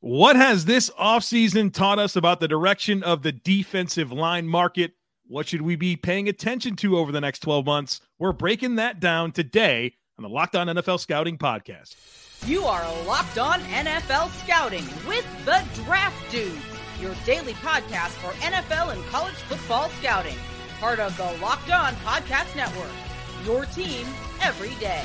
What has this offseason taught us about the direction of the defensive line market? What should we be paying attention to over the next 12 months? We're breaking that down today on the Locked On NFL Scouting podcast. You are Locked On NFL Scouting with the Draft Dudes, your daily podcast for NFL and college football scouting. Part of the Locked On Podcast Network, your team every day.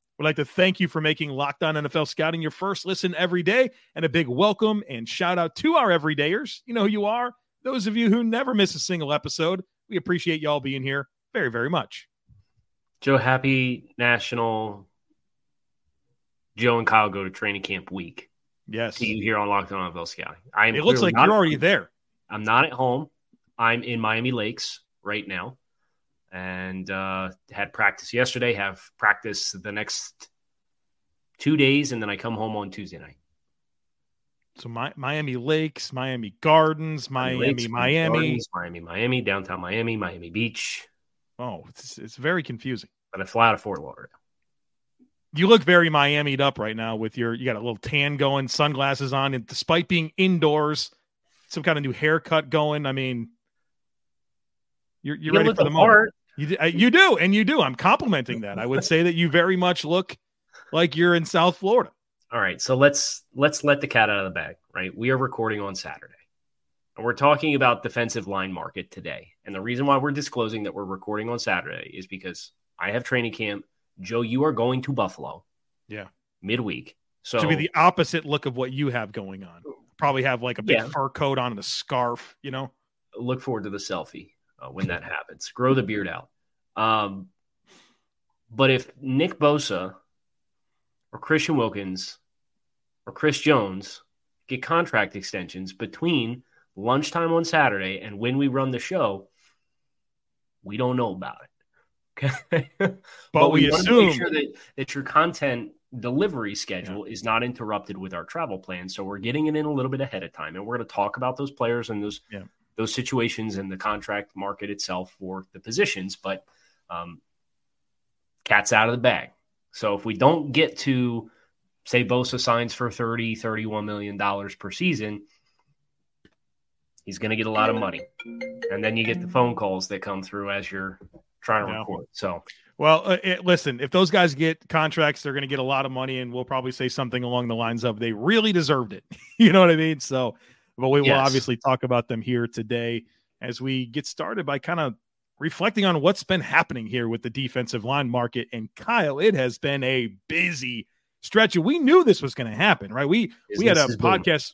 We'd like to thank you for making Locked On NFL Scouting your first listen every day, and a big welcome and shout out to our everydayers. You know who you are. Those of you who never miss a single episode, we appreciate y'all being here very, very much. Joe, happy National Joe and Kyle go to training camp week. Yes. To you here on Locked On NFL Scouting. I am it looks like you're already there. I'm not at home. I'm in Miami Lakes right now and uh, had practice yesterday. Have practice the next two days, and then I come home on Tuesday night. So my, Miami Lakes, Miami Gardens, Miami, Lakes, Miami, Gardens, Miami, Miami, downtown Miami, Miami Beach. Oh, it's, it's very confusing. But I fly out of Fort Lauderdale. You look very Miami'd up right now with your you got a little tan going, sunglasses on, and despite being indoors, some kind of new haircut going. I mean, you're you're you ready for the moment. You, uh, you do, and you do. I'm complimenting that. I would say that you very much look like you're in South Florida. All right, so let's let's let the cat out of the bag. Right, we are recording on Saturday, and we're talking about defensive line market today. And the reason why we're disclosing that we're recording on Saturday is because I have training camp. Joe, you are going to Buffalo. Yeah, midweek. So to be the opposite look of what you have going on. Probably have like a big yeah. fur coat on and a scarf. You know. Look forward to the selfie uh, when that happens. Grow the beard out. Um, but if Nick Bosa or Christian Wilkins or Chris Jones get contract extensions between lunchtime on Saturday and when we run the show, we don't know about it. Okay. but, but, we, we assume sure that, that your content delivery schedule yeah. is not interrupted with our travel plan. So we're getting it in a little bit ahead of time. And we're going to talk about those players and those yeah those situations and the contract market itself for the positions. But um, cat's out of the bag. So if we don't get to, say, Bosa signs for 30, 31 million dollars per season, he's going to get a lot of money. And then you get the phone calls that come through as you're trying to yeah. record. So, well, uh, it, listen, if those guys get contracts, they're going to get a lot of money, and we'll probably say something along the lines of they really deserved it. you know what I mean? So, but we will obviously talk about them here today as we get started by kind of reflecting on what's been happening here with the defensive line market. And Kyle, it has been a busy stretch. We knew this was going to happen, right? We Business we had a podcast.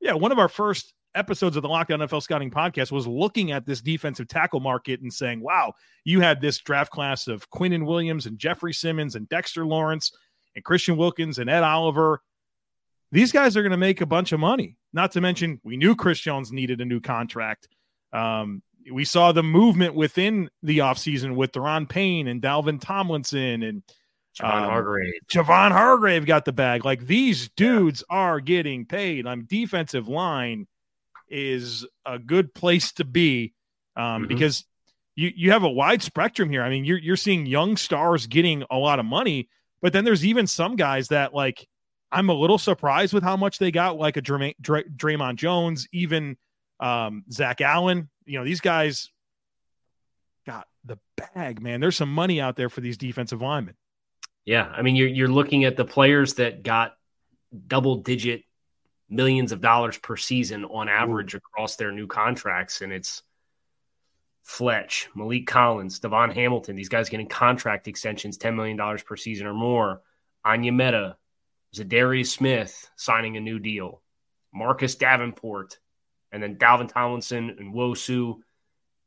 Yeah, one of our first episodes of the Locked On NFL Scouting podcast was looking at this defensive tackle market and saying, "Wow, you had this draft class of Quinnen Williams and Jeffrey Simmons and Dexter Lawrence and Christian Wilkins and Ed Oliver. These guys are going to make a bunch of money. Not to mention, we knew Chris Jones needed a new contract. Um, we saw the movement within the offseason with Daron Payne and Dalvin Tomlinson and Javon um, Hargrave. Javon Hargrave got the bag. Like these dudes yeah. are getting paid. I'm defensive line is a good place to be um, mm-hmm. because you you have a wide spectrum here. I mean, you're you're seeing young stars getting a lot of money, but then there's even some guys that like I'm a little surprised with how much they got, like a Dray- Dray- Dre'Mont Jones, even um, Zach Allen. You know, these guys got the bag, man. There's some money out there for these defensive linemen. Yeah, I mean, you're you're looking at the players that got double digit millions of dollars per season on average across their new contracts, and it's Fletch, Maliek Collins, DaVon Hamilton. These guys getting contract extensions, ten million dollars per season or more. Onyemata, Za'Darius Smith signing a new deal, Marcus Davenport, and then Dalvin Tomlinson and Wosu,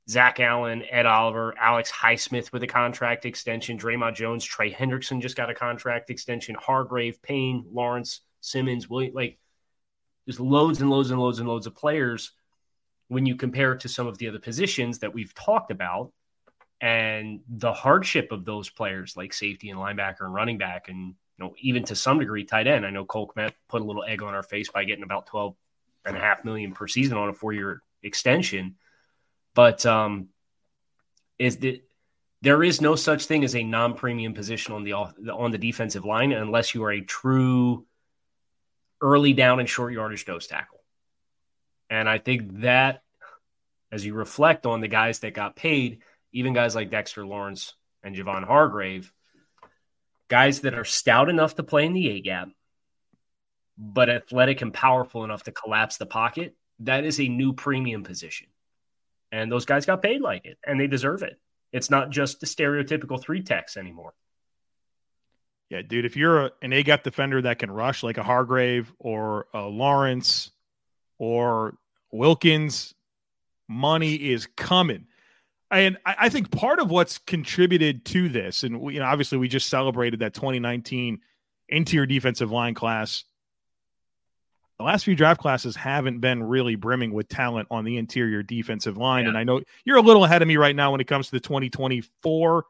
Zach Allen, Ed Oliver, Alex Highsmith with a contract extension, Dre'Mont Jones, Trey Hendrickson just got a contract extension, Hargrave, Payne, Lawrence, Simmons, William, like just loads and loads and loads and loads of players when you compare it to some of the other positions that we've talked about and the hardship of those players like safety and linebacker and running back and you know even to some degree tight end. I know Cole Kmet put a little egg on our face by getting about 12 and a half million per season on a four-year extension. But um is that there is no such thing as a non-premium position on the on the defensive line unless you are a true early down and short yardage nose tackle. And I think that as you reflect on the guys that got paid, even guys like Dexter Lawrence and Javon Hargrave, guys that are stout enough to play in the A gap, but athletic and powerful enough to collapse the pocket, that is a new premium position. And those guys got paid like it, and they deserve it. It's not just the stereotypical three techs anymore. Yeah, dude, if you're a, an A gap defender that can rush like a Hargrave or a Lawrence or Wilkins, money is coming. And I think part of what's contributed to this, and we, you know, obviously we just celebrated that 2019 interior defensive line class. The last few draft classes haven't been really brimming with talent on the interior defensive line. Yeah. And I know you're a little ahead of me right now when it comes to the 2024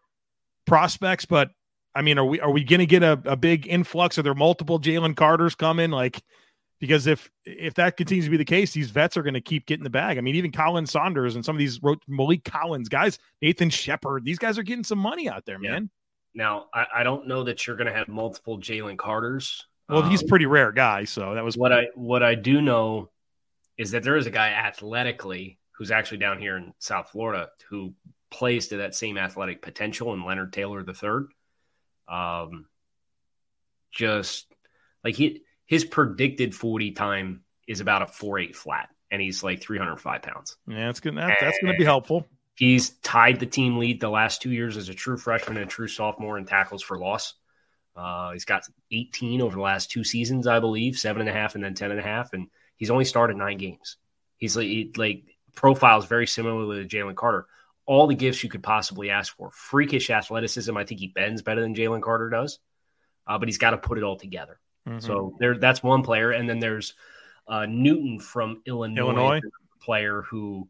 prospects, but I mean, are we are we going to get a, a big influx? Are there multiple Jalen Carters coming? Like, because if if that continues to be the case, these vets are going to keep getting the bag. I mean, even Khalen Saunders and some of these Maliek Collins guys, Nathan Shepherd, these guys are getting some money out there, man. Now, I, I don't know that you're going to have multiple Jalen Carters. Well, um, he's a pretty rare guy, so that was what I what I do know is that there is a guy athletically who's actually down here in South Florida who plays to that same athletic potential in Leonard Taylor the third. Um, just like he his predicted 40 time is about a four eight flat, and he's like 305 pounds. Yeah, that's good. That, that's going to be helpful. He's tied the team lead the last two years as a true freshman and true sophomore in tackles for loss. Uh, he's got 18 over the last two seasons, I believe, seven and a half and then 10 and a half. And he's only started nine games. He's like, he, like profiles very similar to Jalen Carter. All the gifts you could possibly ask for. Freakish athleticism. I think he bends better than Jalen Carter does, uh, but he's got to put it all together. Mm-hmm. So there, that's one player, and then there's uh, Newton from Illinois, Illinois, player who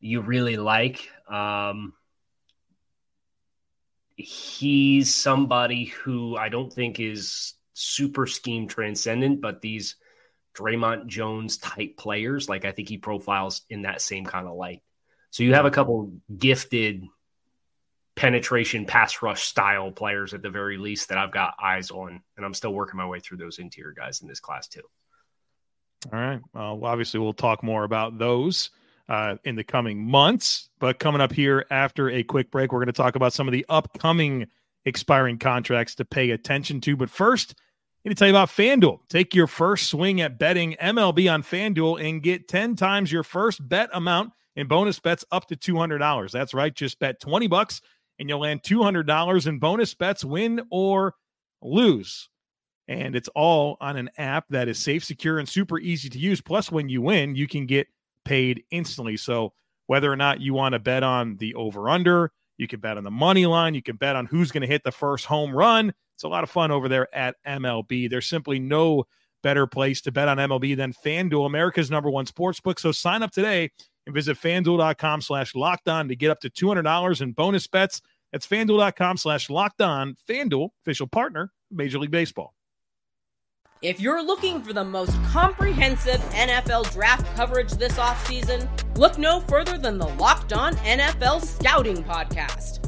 you really like. Um, he's somebody who I don't think is super scheme transcendent, but these Dre'Mont Jones type players, like I think he profiles in that same kind of light. So you have a couple gifted penetration pass rush style players at the very least that I've got eyes on, and I'm still working my way through those interior guys in this class too. All right. Well, obviously, we'll talk more about those uh, in the coming months. But coming up here after a quick break, we're going to talk about some of the upcoming expiring contracts to pay attention to. But first, I'm going to tell you about FanDuel. Take your first swing at betting MLB on FanDuel and get 10 times your first bet amount in bonus bets up to $200. That's right. Just bet 20 bucks and you'll land $200 in bonus bets, win or lose. And it's all on an app that is safe, secure, and super easy to use. Plus, when you win, you can get paid instantly. So, whether or not you want to bet on the over under, you can bet on the money line, you can bet on who's going to hit the first home run. It's a lot of fun over there at MLB. There's simply no better place to bet on MLB than FanDuel, America's number one sports book. So sign up today and visit fanduel.com slash locked on to get up to $200 in bonus bets. That's fanduel.com slash locked on. FanDuel, official partner, Major League Baseball. If you're looking for the most comprehensive NFL draft coverage this offseason, look no further than the Locked On NFL Scouting Podcast.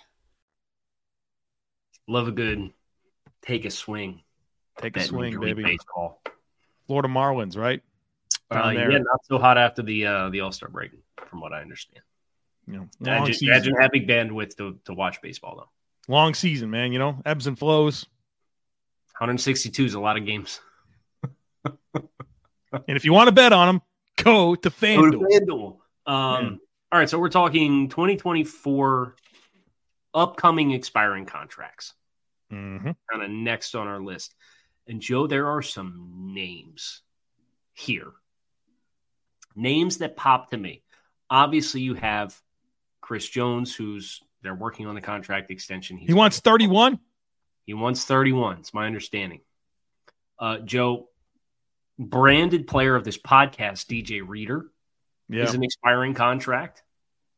Love a good take a swing. Take a swing, baby. Baseball. Florida Marlins, right? Uh, yeah, not so hot after the uh, the All Star break, from what I understand. You know, imagine, imagine having bandwidth to, to watch baseball though. Long season, man. You know, ebbs and flows. 162 is a lot of games. and if you want to bet on them, go to FanDuel. Go to FanDuel. Um, all right, so we're talking 2024 upcoming expiring contracts. Mm-hmm. Kind of next on our list. And Joe, there are some names here. Names that pop to me. Obviously, you have Chris Jones, who's they're working on the contract extension. He's he wants 31. He wants 31. It's my understanding. Uh, Joe, branded player of this podcast, DJ Reader, yeah. is an expiring contract.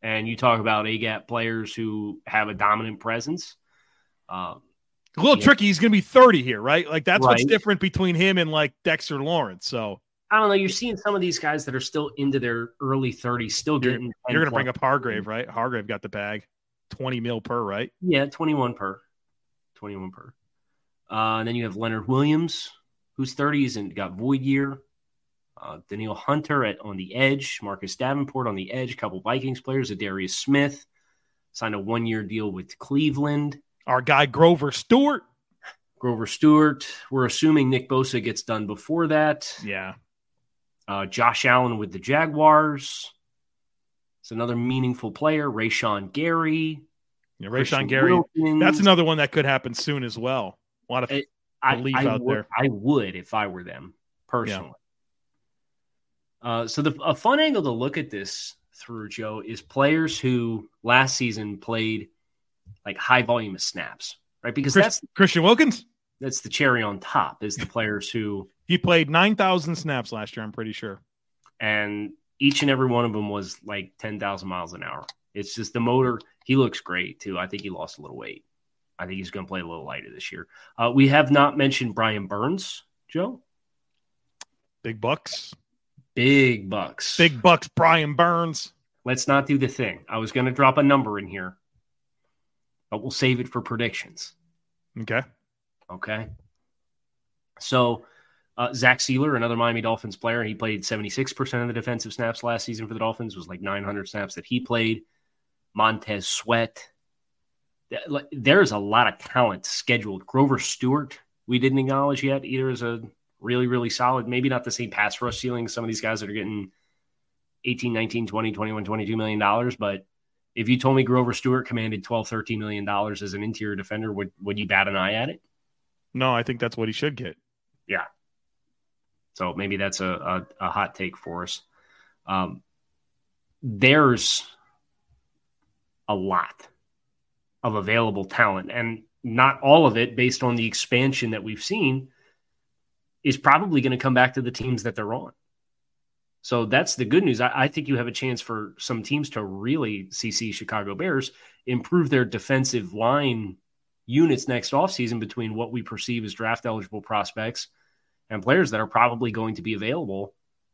And you talk about AGAP players who have a dominant presence. Um, a little yeah. tricky. He's going to be 30 here, right? Like that's right. what's different between him and like Dexter Lawrence. So I don't know. You're seeing some of these guys that are still into their early 30s, still getting. You're, you're going to bring up Hargrave, right? Hargrave got the bag, 20 mil per, right? Yeah, 21 per, 21 per. Uh, and then you have Leonard Williams, who's 30s and got void year. Uh, Danielle Hunter at on the edge, Marcus Davenport on the edge, a couple Vikings players, Darius Smith signed a one year deal with Cleveland. Our guy Grover Stewart. Grover Stewart. We're assuming Nick Bosa gets done before that. Yeah. Uh, Josh Allen with the Jaguars. It's another meaningful player. Rashan Gary. Yeah, Rashan Gary. Wilkins. That's another one that could happen soon as well. A lot of belief I, I out would, there. I would if I were them personally. Yeah. Uh, so the a fun angle to look at this through Joe is players who last season played like high volume of snaps, right? Because Chris, that's Christian Wilkins. That's the cherry on top is the players who he played 9,000 snaps last year, I'm pretty sure. And each and every one of them was like 10,000 miles an hour. It's just the motor. He looks great too. I think he lost a little weight. I think he's going to play a little lighter this year. Uh, we have not mentioned Brian Burns, Joe. Big bucks. Big bucks. Big bucks, Brian Burns. Let's not do the thing. I was going to drop a number in here, but we'll save it for predictions. Okay. Okay. So uh, Zach Sieler, another Miami Dolphins player, he played 76% of the defensive snaps last season for the Dolphins. It was like 900 snaps that he played. Montez Sweat. There's a lot of talent scheduled. Grover Stewart, we didn't acknowledge yet either as a really, really solid, maybe not the same pass rush ceiling some of these guys that are getting 18, 19, 20, 21, 22 million dollars. But if you told me Grover Stewart commanded 12, 13 million dollars as an interior defender, would, would you bat an eye at it? No, I think that's what he should get. Yeah. So maybe that's a, a, a hot take for us. Um, there's a lot of available talent, and not all of it, based on the expansion that we've seen, is probably going to come back to the teams that they're on. So that's the good news. I, I, think you have a chance for some teams to really CC Chicago Bears improve their defensive line units next offseason between what we perceive as draft eligible prospects and players that are probably going to be available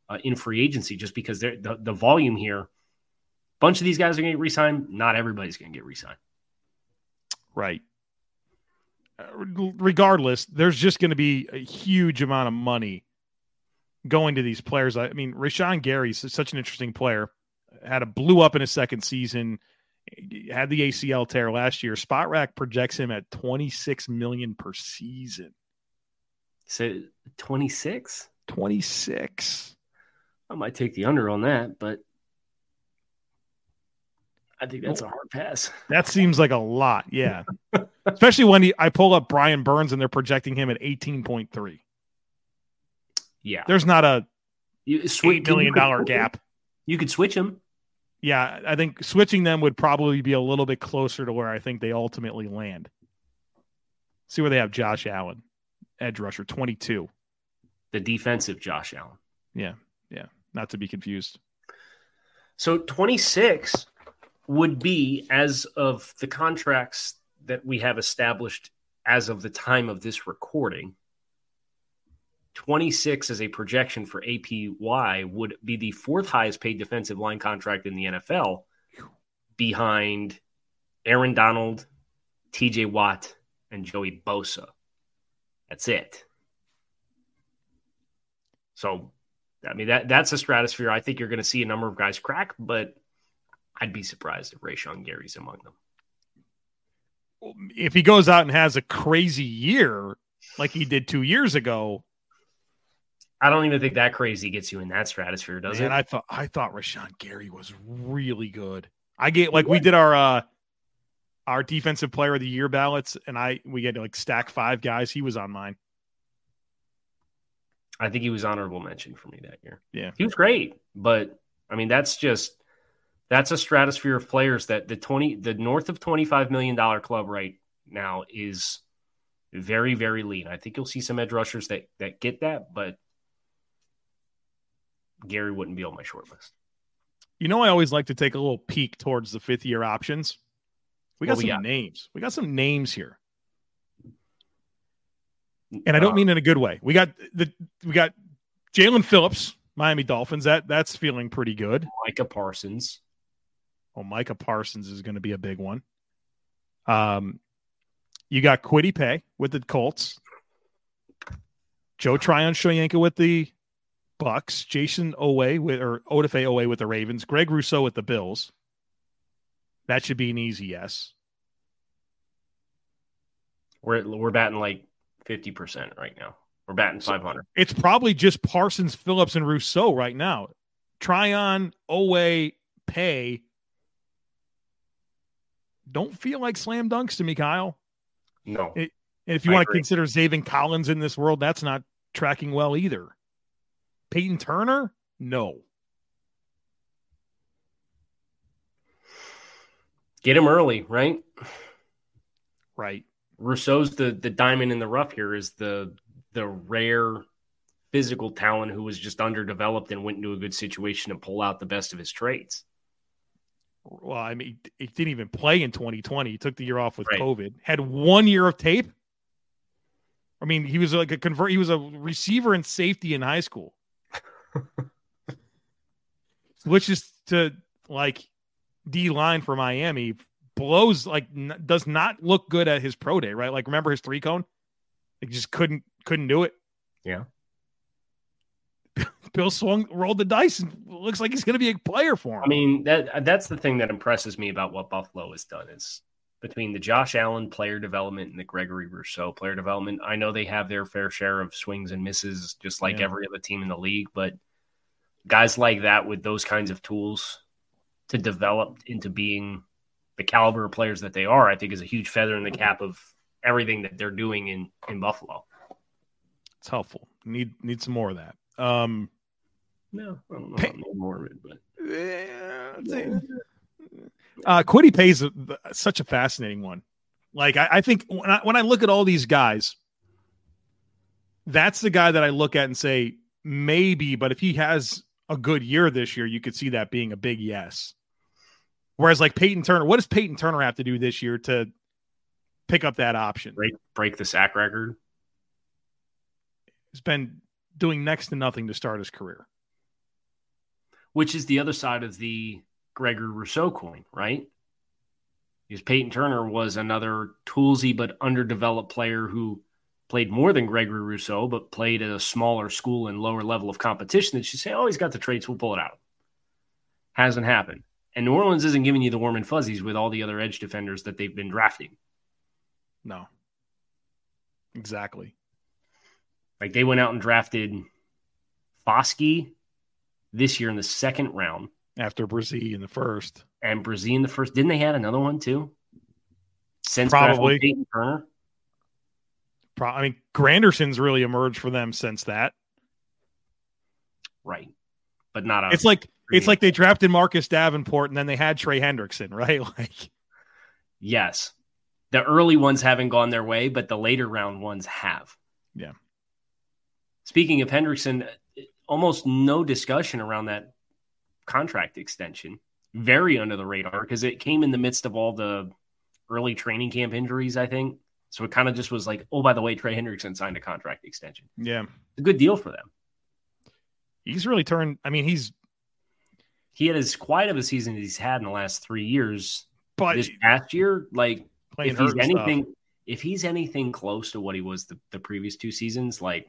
uh, in free agency just because the, the volume here, a bunch of these guys are going to get re signed. Not everybody's going to get re signed. Right. Regardless, there's just going to be a huge amount of money going to these players. I mean, Rashan Gary's such an interesting player. Had a blew up in his second season. Had the ACL tear last year. Spotrac projects him at 26 million per season. So 26? 26. I might take the under on that, but I think that's a hard pass. That seems like a lot. Yeah. Especially when he, I pull up Brian Burns and they're projecting him at 18.3. Yeah. There's not a you, $8 million gap. You could switch him. Yeah. I think switching them would probably be a little bit closer to where I think they ultimately land. See where they have Josh Allen edge rusher, 22. The defensive Josh Allen. Yeah. Yeah. Not to be confused. So 26 would be, as of the contracts that we have established as of the time of this recording, 26 as a projection for APY would be the fourth highest paid defensive line contract in the NFL behind Aaron Donald, TJ Watt, and Joey Bosa. That's it. So, I mean that that's a stratosphere. I think you're going to see a number of guys crack, but I'd be surprised if Rashan Gary's among them. If he goes out and has a crazy year like he did two years ago, I don't even think that crazy gets you in that stratosphere, does man, it? I thought I thought Rashan Gary was really good. I get like we did our uh our defensive player of the year ballots, and I we get to like stack five guys. He was on mine. I think he was honorable mention for me that year. Yeah, he was great, but I mean that's just that's a stratosphere of players that the twenty the north of twenty five million dollar club right now is very very lean. I think you'll see some edge rushers that that get that, but Gary wouldn't be on my short list. You know, I always like to take a little peek towards the fifth year options. We got some got? names. We got some names here. And I don't uh, mean in a good way. We got the we got Jaelan Phillips, Miami Dolphins. That that's feeling pretty good. Micah Parsons. Oh, Micah Parsons is going to be a big one. Um, you got Kwity Paye with the Colts. Joe Tryon-Shoyinka with the Bucs. Jason Oweh with or Odafe Oweh with the Ravens. Greg Rousseau with the Bills. That should be an easy yes. We're we're batting like fifty percent right now. We're batting five hundred. It's probably just Parsons, Phillips, and Rousseau right now. Tryon, Oweh, Paye. Don't feel like slam dunks to me, Kyle. No. It, if you I want agree. to consider Zaven Collins in this world, that's not tracking well either. Payton Turner, no. Get him early, right? Right. Rousseau's the the diamond in the rough here is the the rare physical talent who was just underdeveloped and went into a good situation to pull out the best of his traits. Well, I mean, he didn't even play in 2020. He took the year off with right. COVID. Had one year of tape. I mean, he was like a convert. He was a receiver and safety in high school. which is to like D line for Miami, blows like n- does not look good at his pro day, right? Like remember his three cone? He just couldn't couldn't do it. Yeah. Bill swung, rolled the dice, and looks like he's going to be a player for him. I mean, that that's the thing that impresses me about what Buffalo has done is between the Josh Allen player development and the Gregory Rousseau player development. I know they have their fair share of swings and misses, just like yeah. every other team in the league. But guys like that with those kinds of tools to develop into being the caliber of players that they are, I think is a huge feather in the cap of everything that they're doing in in Buffalo. It's helpful. Need need some more of that. Um no, I don't know pay- more of it, but yeah, uh Kwity Paye's a, such a fascinating one. Like I, I think when I when I look at all these guys, that's the guy that I look at and say maybe, but if he has a good year this year, you could see that being a big yes. Whereas like Payton Turner, what does Payton Turner have to do this year to pick up that option? Break break the sack record. He's been doing next to nothing to start his career. Which is the other side of the Gregory Rousseau coin, right? Because Payton Turner was another toolsy but underdeveloped player who played more than Gregory Rousseau, but played at a smaller school and lower level of competition that you say, oh, he's got the traits, we'll pull it out. Hasn't happened. And New Orleans isn't giving you the warm and fuzzies with all the other edge defenders that they've been drafting. No. Exactly. Like they went out and drafted Foskey this year in the second round. After Bresee in the first. And Bresee in the first. Didn't they add another one too? Since Probably. Payton Turner? Pro- I mean, Granderson's really emerged for them since that. Right. But not a It's like it's like they drafted Marcus Davenport and then they had Trey Hendrickson, right? Like Yes. The early ones haven't gone their way, but the later round ones have. Yeah. Speaking of Hendrickson, almost no discussion around that contract extension. Very under the radar because it came in the midst of all the early training camp injuries, I think. So it kind of just was like, oh, by the way, Trey Hendrickson signed a contract extension. Yeah. a good deal for them. He's really turned. I mean, he's. He had as quiet of a season as he's had in the last three years. But this past year, like, if he's anything, stuff. if he's anything close to what he was the, the previous two seasons, like,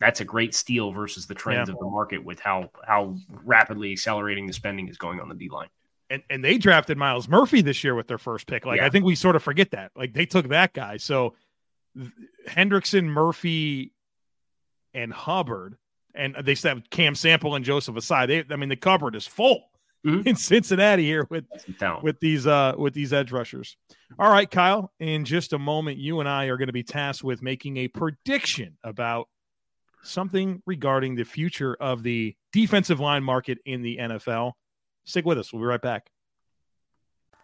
that's a great steal versus the trends yeah. of the market with how how rapidly accelerating the spending is going on the D line. And and they drafted Myles Murphy this year with their first pick. Like yeah. I think we sort of forget that. Like they took that guy. So Hendrickson, Murphy, and Hubbard, and they still have Cam Sample and Joseph Ossai. They, I mean, the cupboard is full mm-hmm. in Cincinnati here with with these uh with these edge rushers. All right, Kyle. In just a moment, you and I are going to be tasked with making a prediction about something regarding the future of the defensive line market in the NFL. Stick with us. We'll be right back.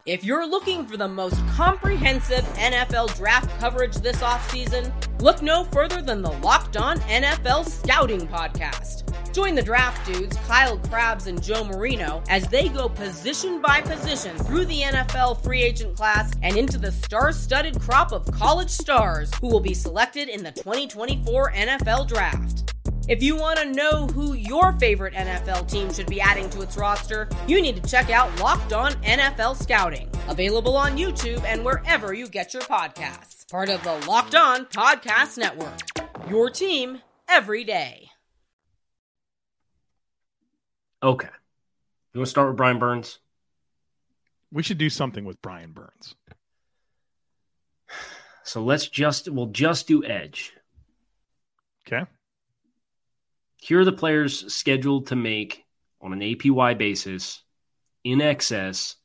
If you're looking for the most comprehensive NFL draft coverage this offseason, look no further than the Locked On NFL Scouting Podcast. Join the draft dudes, Kyle Crabbs and Joe Marino, as they go position by position through the NFL free agent class and into the star studded crop of college stars who will be selected in the 2024 NFL Draft. If you want to know who your favorite NFL team should be adding to its roster, you need to check out Locked On NFL Scouting, available on YouTube and wherever you get your podcasts. Part of the Locked On Podcast Network. Your team every day. Okay. You want to start with Brian Burns? We should do something with Brian Burns. So let's just we'll just do edge. Okay. Here are the players scheduled to make on an APY basis in excess of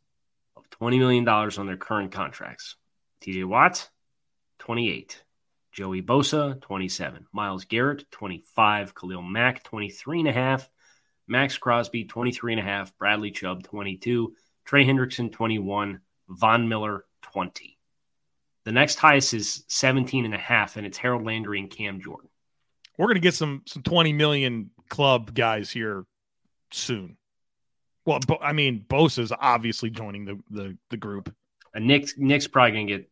$20 million on their current contracts. TJ Watt, 28. Joey Bosa, 27. Myles Garrett, 25. Khalil Mack, 23 and a half. Maxx Crosby, 23 and a half. Bradley Chubb, 22. Trey Hendrickson, 21. Von Miller, 20. The next highest is 17 and a half, and it's Harold Landry and Cam Jordan we're going to get some some 20 million club guys here soon. Well, I mean, Bosa's obviously joining the the, the group. And Nick Nick's probably going to get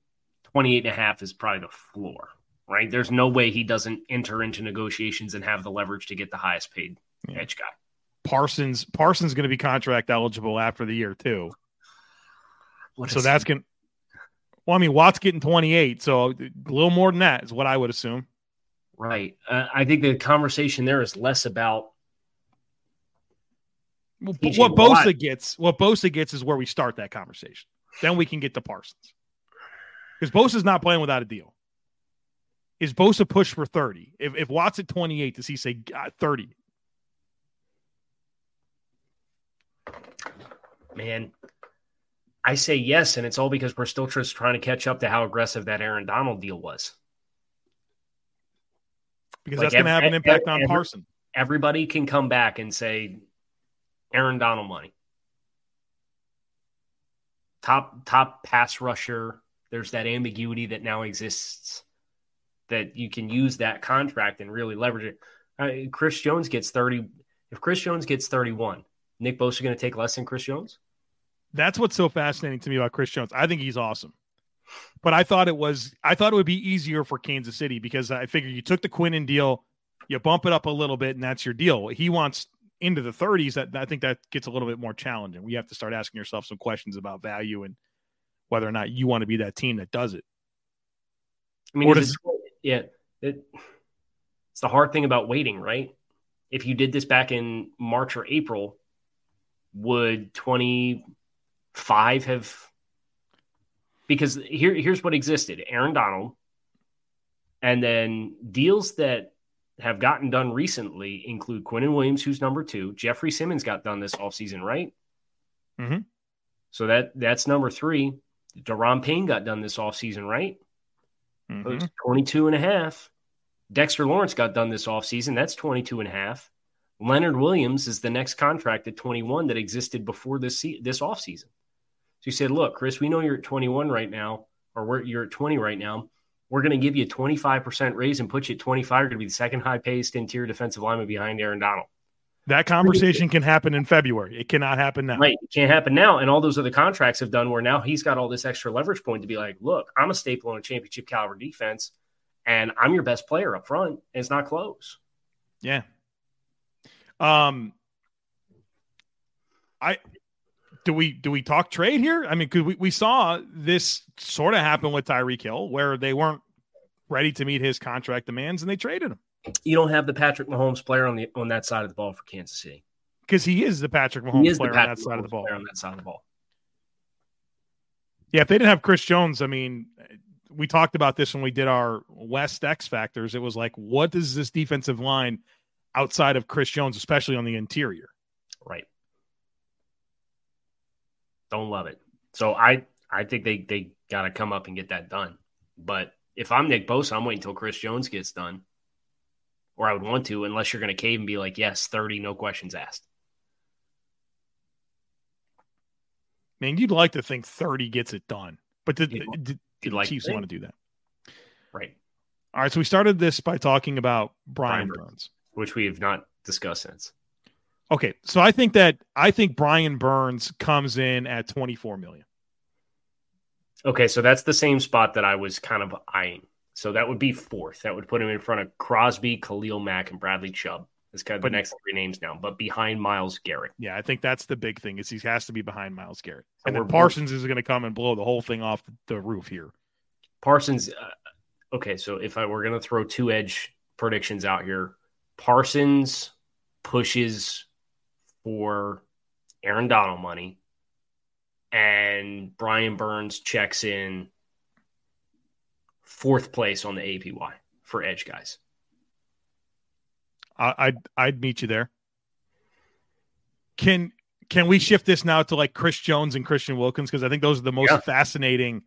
28 and a half is probably the floor, right? There's no way he doesn't enter into negotiations and have the leverage to get the highest paid yeah. edge guy. Parsons Parsons going to be contract eligible after the year too. What so that's going. Well, I mean, Watt's getting 28, so a little more than that is what I would assume. Right. Uh, I think the conversation there is less about what Bosa Watt. gets. What Bosa gets is where we start that conversation. Then we can get to Parsons because Bosa's not playing without a deal. Is Bosa push for thirty? If if Watt's at twenty eight, does he say uh, thirty? Man, I say yes, and it's all because we're still just trying to catch up to how aggressive that Aaron Donald deal was because like that's going to have an impact every, on Parson. Everybody can come back and say Aaron Donald money. Top top pass rusher. There's that ambiguity that now exists that you can use that contract and really leverage it. Uh, Chris Jones gets 30. If Chris Jones gets 31, Nick Bosa going to take less than Chris Jones? That's what's so fascinating to me about Chris Jones. I think he's awesome. But I thought it was I thought it would be easier for Kansas City because I figured you took the Quinnen deal, you bump it up a little bit, and that's your deal. He wants into the 30s. That I think that gets a little bit more challenging. We have to start asking yourself some questions about value and whether or not you want to be that team that does it. I mean, does, yeah, it, it's the hard thing about waiting, right? If you did this back in March or April, would 25 have because here here's what existed Aaron Donald, and then deals that have gotten done recently include Quinnen Williams, who's number two. Jeffrey Simmons got done this offseason, right? Mm-hmm. So that that's number three. Daron Payne got done this offseason, right? Mm-hmm. 22 and a half. Dexter Lawrence got done this offseason. That's 22 and a half. Leonard Williams is the next contract at 21 that existed before this this offseason. So you said, look, Chris, we know you're at 21 right now, or you're at 20 right now. We're going to give you a 25% raise and put you at 25. You're going to be the second high paced interior defensive lineman behind Aaron Donald. That conversation can happen in February. It cannot happen now. Right. It can't happen now. And all those other contracts have done where now he's got all this extra leverage point to be like, look, I'm a staple on a championship caliber defense, and I'm your best player up front, and it's not close. Yeah. Um, I do we do we talk trade here? I mean, because we, we saw this sort of happen with Tyreek Hill, where they weren't ready to meet his contract demands and they traded him. You don't have the Patrick Mahomes player on the on that side of the ball for Kansas City because he is the Patrick Mahomes player on that side Mahomes of the ball. On that side of the ball. Yeah, if they didn't have Chris Jones, I mean, we talked about this when we did our West X factors. It was like, what is this defensive line outside of Chris Jones, especially on the interior? Right. Don't love it. So I I think they they got to come up and get that done. But if I'm Nick Bosa, I'm waiting until Chris Jones gets done, or I would want to, unless you're going to cave and be like, yes, thirty, no questions asked. Man, you'd like to think thirty gets it done, but the like Chiefs want to do that? Right. All right. So we started this by talking about Brian, Brian Burns, Burns, which we have not discussed since. Okay, so I think that I think Brian Burns comes in at 24 million. Okay, so that's the same spot that I was kind of eyeing. So that would be fourth. That would put him in front of Crosby, Khalil Mack, and Bradley Chubb. That's kind of but, the next three names now, but behind Myles Garrett. Yeah, I think that's the big thing is he has to be behind Myles Garrett, and then Parsons is going to come and blow the whole thing off the roof here. Parsons. Uh, okay, so if I were going to throw two edge predictions out here, Parsons pushes for Aaron Donald money, and Brian Burns checks in fourth place on the APY for edge guys. I'd I'd meet you there. Can can we shift this now to like Chris Jones and Christian Wilkins because I think those are the most yeah. fascinating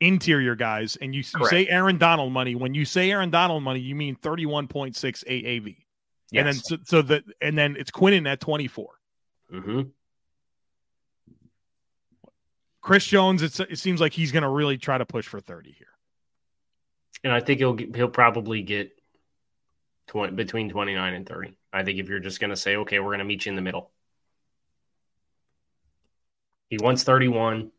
interior guys. And you, you, say Aaron Donald money. When you say Aaron Donald money, you mean thirty one point six AAV. Yes. And then so, so that and then it's Quinnen at 24. Mm-hmm. Chris Jones, it seems like he's going to really try to push for 30 here. And I think he'll he'll probably get 20, between 29 and 30. I think if you're just going to say, okay, we're going to meet you in the middle. He wants 31.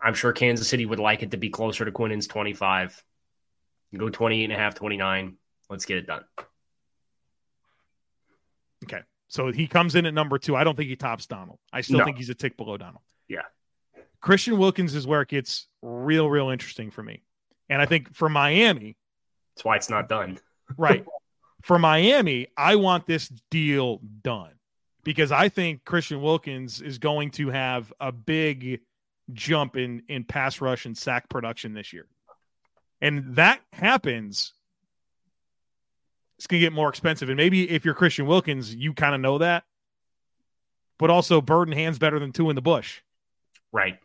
I'm sure Kansas City would like it to be closer to Quinnen's 25. Go 28 and a half, 29. Let's get it done. Okay. So he comes in at number two. I don't think he tops Donald. I still no. think he's a tick below Donald. Christian Wilkins is where it gets real, real interesting for me. And I think for Miami, that's why it's not done. right. For Miami, I want this deal done because I think Christian Wilkins is going to have a big jump in in pass rush and sack production this year. And that happens it's going to get more expensive. And maybe if you're Christian Wilkins, you kind of know that. But also, bird in hand's better than two in the bush. Right.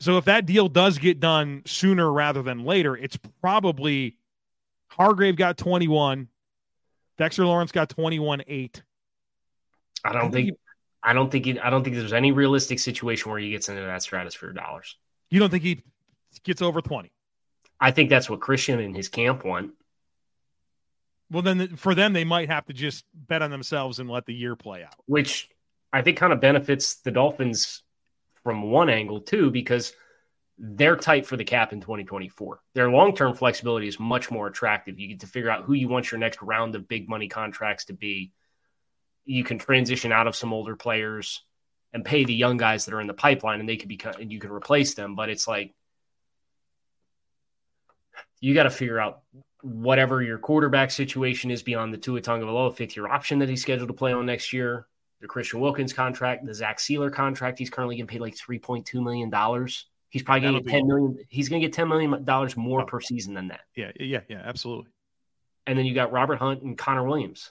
So if that deal does get done sooner rather than later, it's probably Hargrave got 21, Dexter Lawrence got 21 8. I don't I think, think I don't think he, I don't think there's any realistic situation where he gets into that stratosphere dollars. You don't think he gets over 20? I think that's what Christian and his camp want. Well, then for them, they might have to just bet on themselves and let the year play out. Which I think kind of benefits the Dolphins from one angle, too, because they're tight for the cap in 2024. Their long term flexibility is much more attractive. You get to figure out who you want your next round of big money contracts to be. You can transition out of some older players and pay the young guys that are in the pipeline, and they could be and you can replace them. But it's like you got to figure out whatever your quarterback situation is beyond the Tua Tagovailoa fifth year option that he's scheduled to play on next year, the Christian Wilkins contract, the Zach Sieler contract. He's currently getting paid like three point two million dollars. He's probably going to get ten million. He's going to get ten million dollars more oh. per season than that. Yeah, yeah, yeah, absolutely. And then you got Robert Hunt and Connor Williams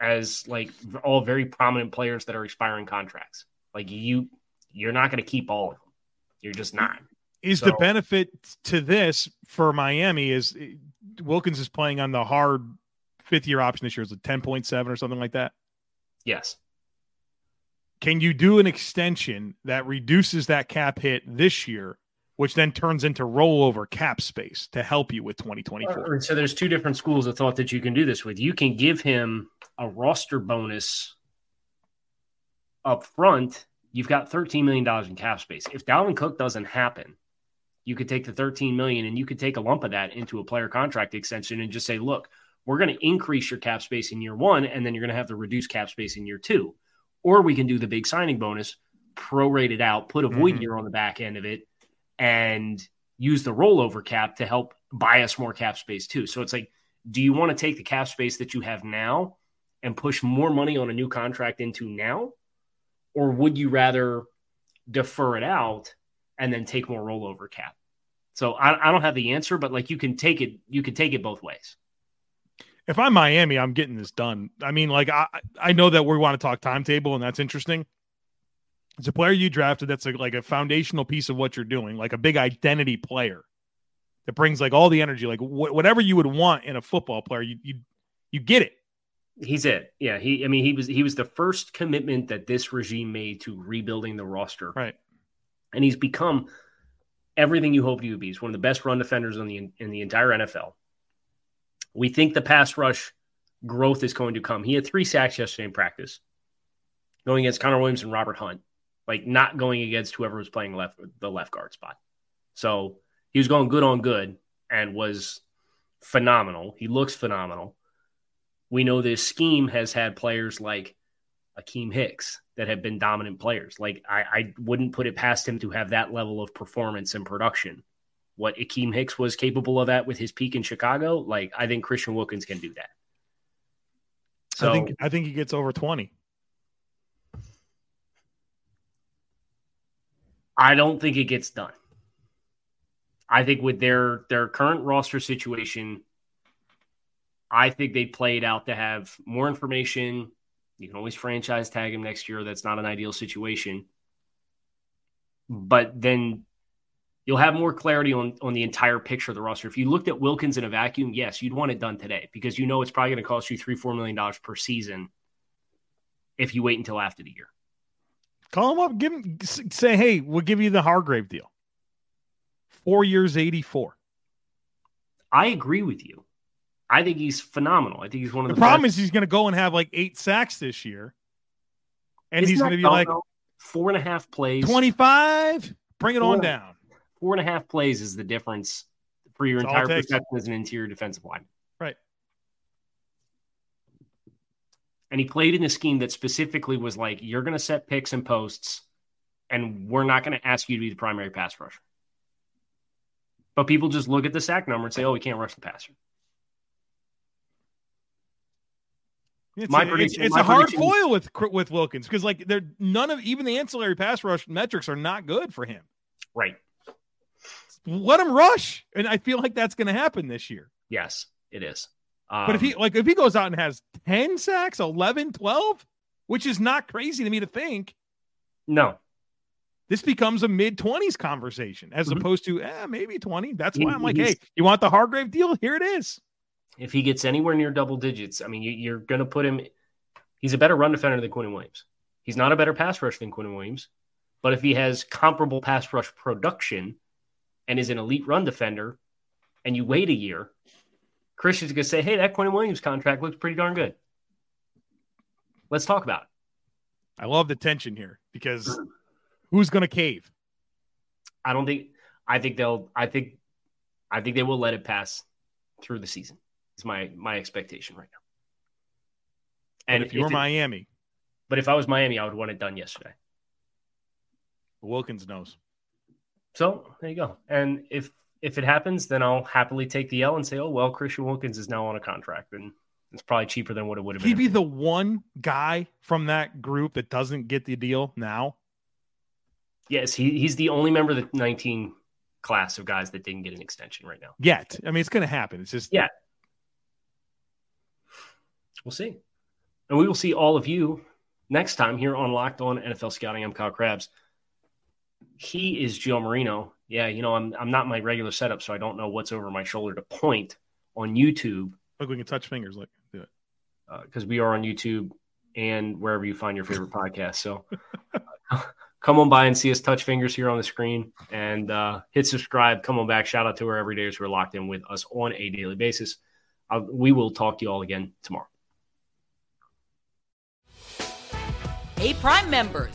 as like all very prominent players that are expiring contracts. Like you, you're not going to keep all of them. You're just not. Is so, the benefit to this for Miami is eh, Wilkins is playing on the hard fifth year option this year. Is it 10.7 or something like that? Yes. Can you do an extension that reduces that cap hit this year, which then turns into rollover cap space to help you with 2024? So there's two different schools of thought that you can do this with. You can give him a roster bonus up front. You've got $13 million in cap space. If Dalvin Cook doesn't happen, you could take the 13 million and you could take a lump of that into a player contract extension and just say, look, we're going to increase your cap space in year one, and then you're going to have to reduce cap space in year two. Or we can do the big signing bonus, prorate it out, put a void mm-hmm. year on the back end of it, and use the rollover cap to help buy us more cap space too. So it's like, do you want to take the cap space that you have now and push more money on a new contract into now? Or would you rather defer it out and then take more rollover cap? So I, I don't have the answer, but like you can take it, you can take it both ways. If I'm Miami, I'm getting this done. I mean, like I I know that we want to talk timetable and that's interesting. It's a player you drafted that's a, like a foundational piece of what you're doing, like a big identity player that brings like all the energy, like wh- whatever you would want in a football player, you you you get it. He's it. Yeah, he. I mean, he was he was the first commitment that this regime made to rebuilding the roster. Right, and he's become everything you hoped he would be. He's one of the best run defenders in the in the entire NFL. We think the pass rush growth is going to come. He had three sacks yesterday in practice, going against Connor Williams and Robert Hunt, like not going against whoever was playing left the left guard spot. So he was going good on good and was phenomenal. He looks phenomenal. We know this scheme has had players like Akiem Hicks that have been dominant players. Like I, I wouldn't put it past him to have that level of performance and production. What Akiem Hicks was capable of that with his peak in Chicago, like I think Christian Wilkins can do that. So I think I think he gets over twenty. I don't think it gets done. I think with their their current roster situation, I think they played out to have more information. You can always franchise tag him next year. That's not an ideal situation. But then you'll have more clarity on, on the entire picture of the roster. If you looked at Wilkins in a vacuum, yes, you'd want it done today because you know it's probably going to cost you three, four million dollars per season if you wait until after the year. Call him up, give him say, hey, we'll give you the Hargrave deal four years, 84. I agree with you. I think he's phenomenal. I think he's one of the, the problem best. is he's going to go and have like eight sacks this year, and Isn't he's going to be like four and a half plays, twenty five. Bring it four, on down. Four and a half plays is the difference for your That's entire perception as an interior defensive line. Right. And he played in a scheme that specifically was like, you're going to set picks and posts, and we're not going to ask you to be the primary pass rusher. But people just look at the sack number and say, "Oh, we can't rush the passer." It's my a, it's, it's my a hard foil with with Wilkins because like they're none of even the ancillary pass rush metrics are not good for him. Right. Let him rush, and I feel like that's going to happen this year. Yes, it is. Um, but if he um, like if he goes out and has 10 sacks, 11, 12, which is not crazy to me to think. No, this becomes a mid 20s conversation as mm-hmm. opposed to eh, maybe 20. That's why I'm like, hey, you want the Hargrave deal? Here it is. If he gets anywhere near double digits, I mean, you, are going to put him. He's a better run defender than Quinnen Williams. He's not a better pass rush than Quinnen Williams. But if he has comparable pass rush production and is an elite run defender, and you wait a year, Christian's going to say, hey, that Quinnen Williams contract looks pretty darn good. Let's talk about it. I love the tension here because Who's going to cave? I don't think. I think they'll. I think. I think they will let it pass through the season. Is my my expectation right now. And if you're Miami, but if I was Miami, I would want it done yesterday. Wilkins knows. So there you go. And if if it happens, then I'll happily take the L and say, oh well, Christian Wilkins is now on a contract, and it's probably cheaper than what it would have been. He'd be the one guy from that group that doesn't get the deal now. Yes, he, he's the only member of the 19 class of guys that didn't get an extension right now. Yet. I mean, it's going to happen. It's just. Yeah. We'll see. And we will see all of you next time here on Locked On NFL Scouting. I'm Kyle Crabbs. He is Joe Marino. Yeah, you know, I'm I'm not my regular setup, so I don't know what's over my shoulder to point on YouTube. Look, we can touch fingers. Like, do it. Because uh, we are on YouTube and wherever you find your favorite podcast. So come on by and see us touch fingers here on the screen and uh, hit subscribe. Come on back. Shout out to our everydayers who are locked in with us on a daily basis. Uh, we will talk to you all again tomorrow. Hey, Prime members,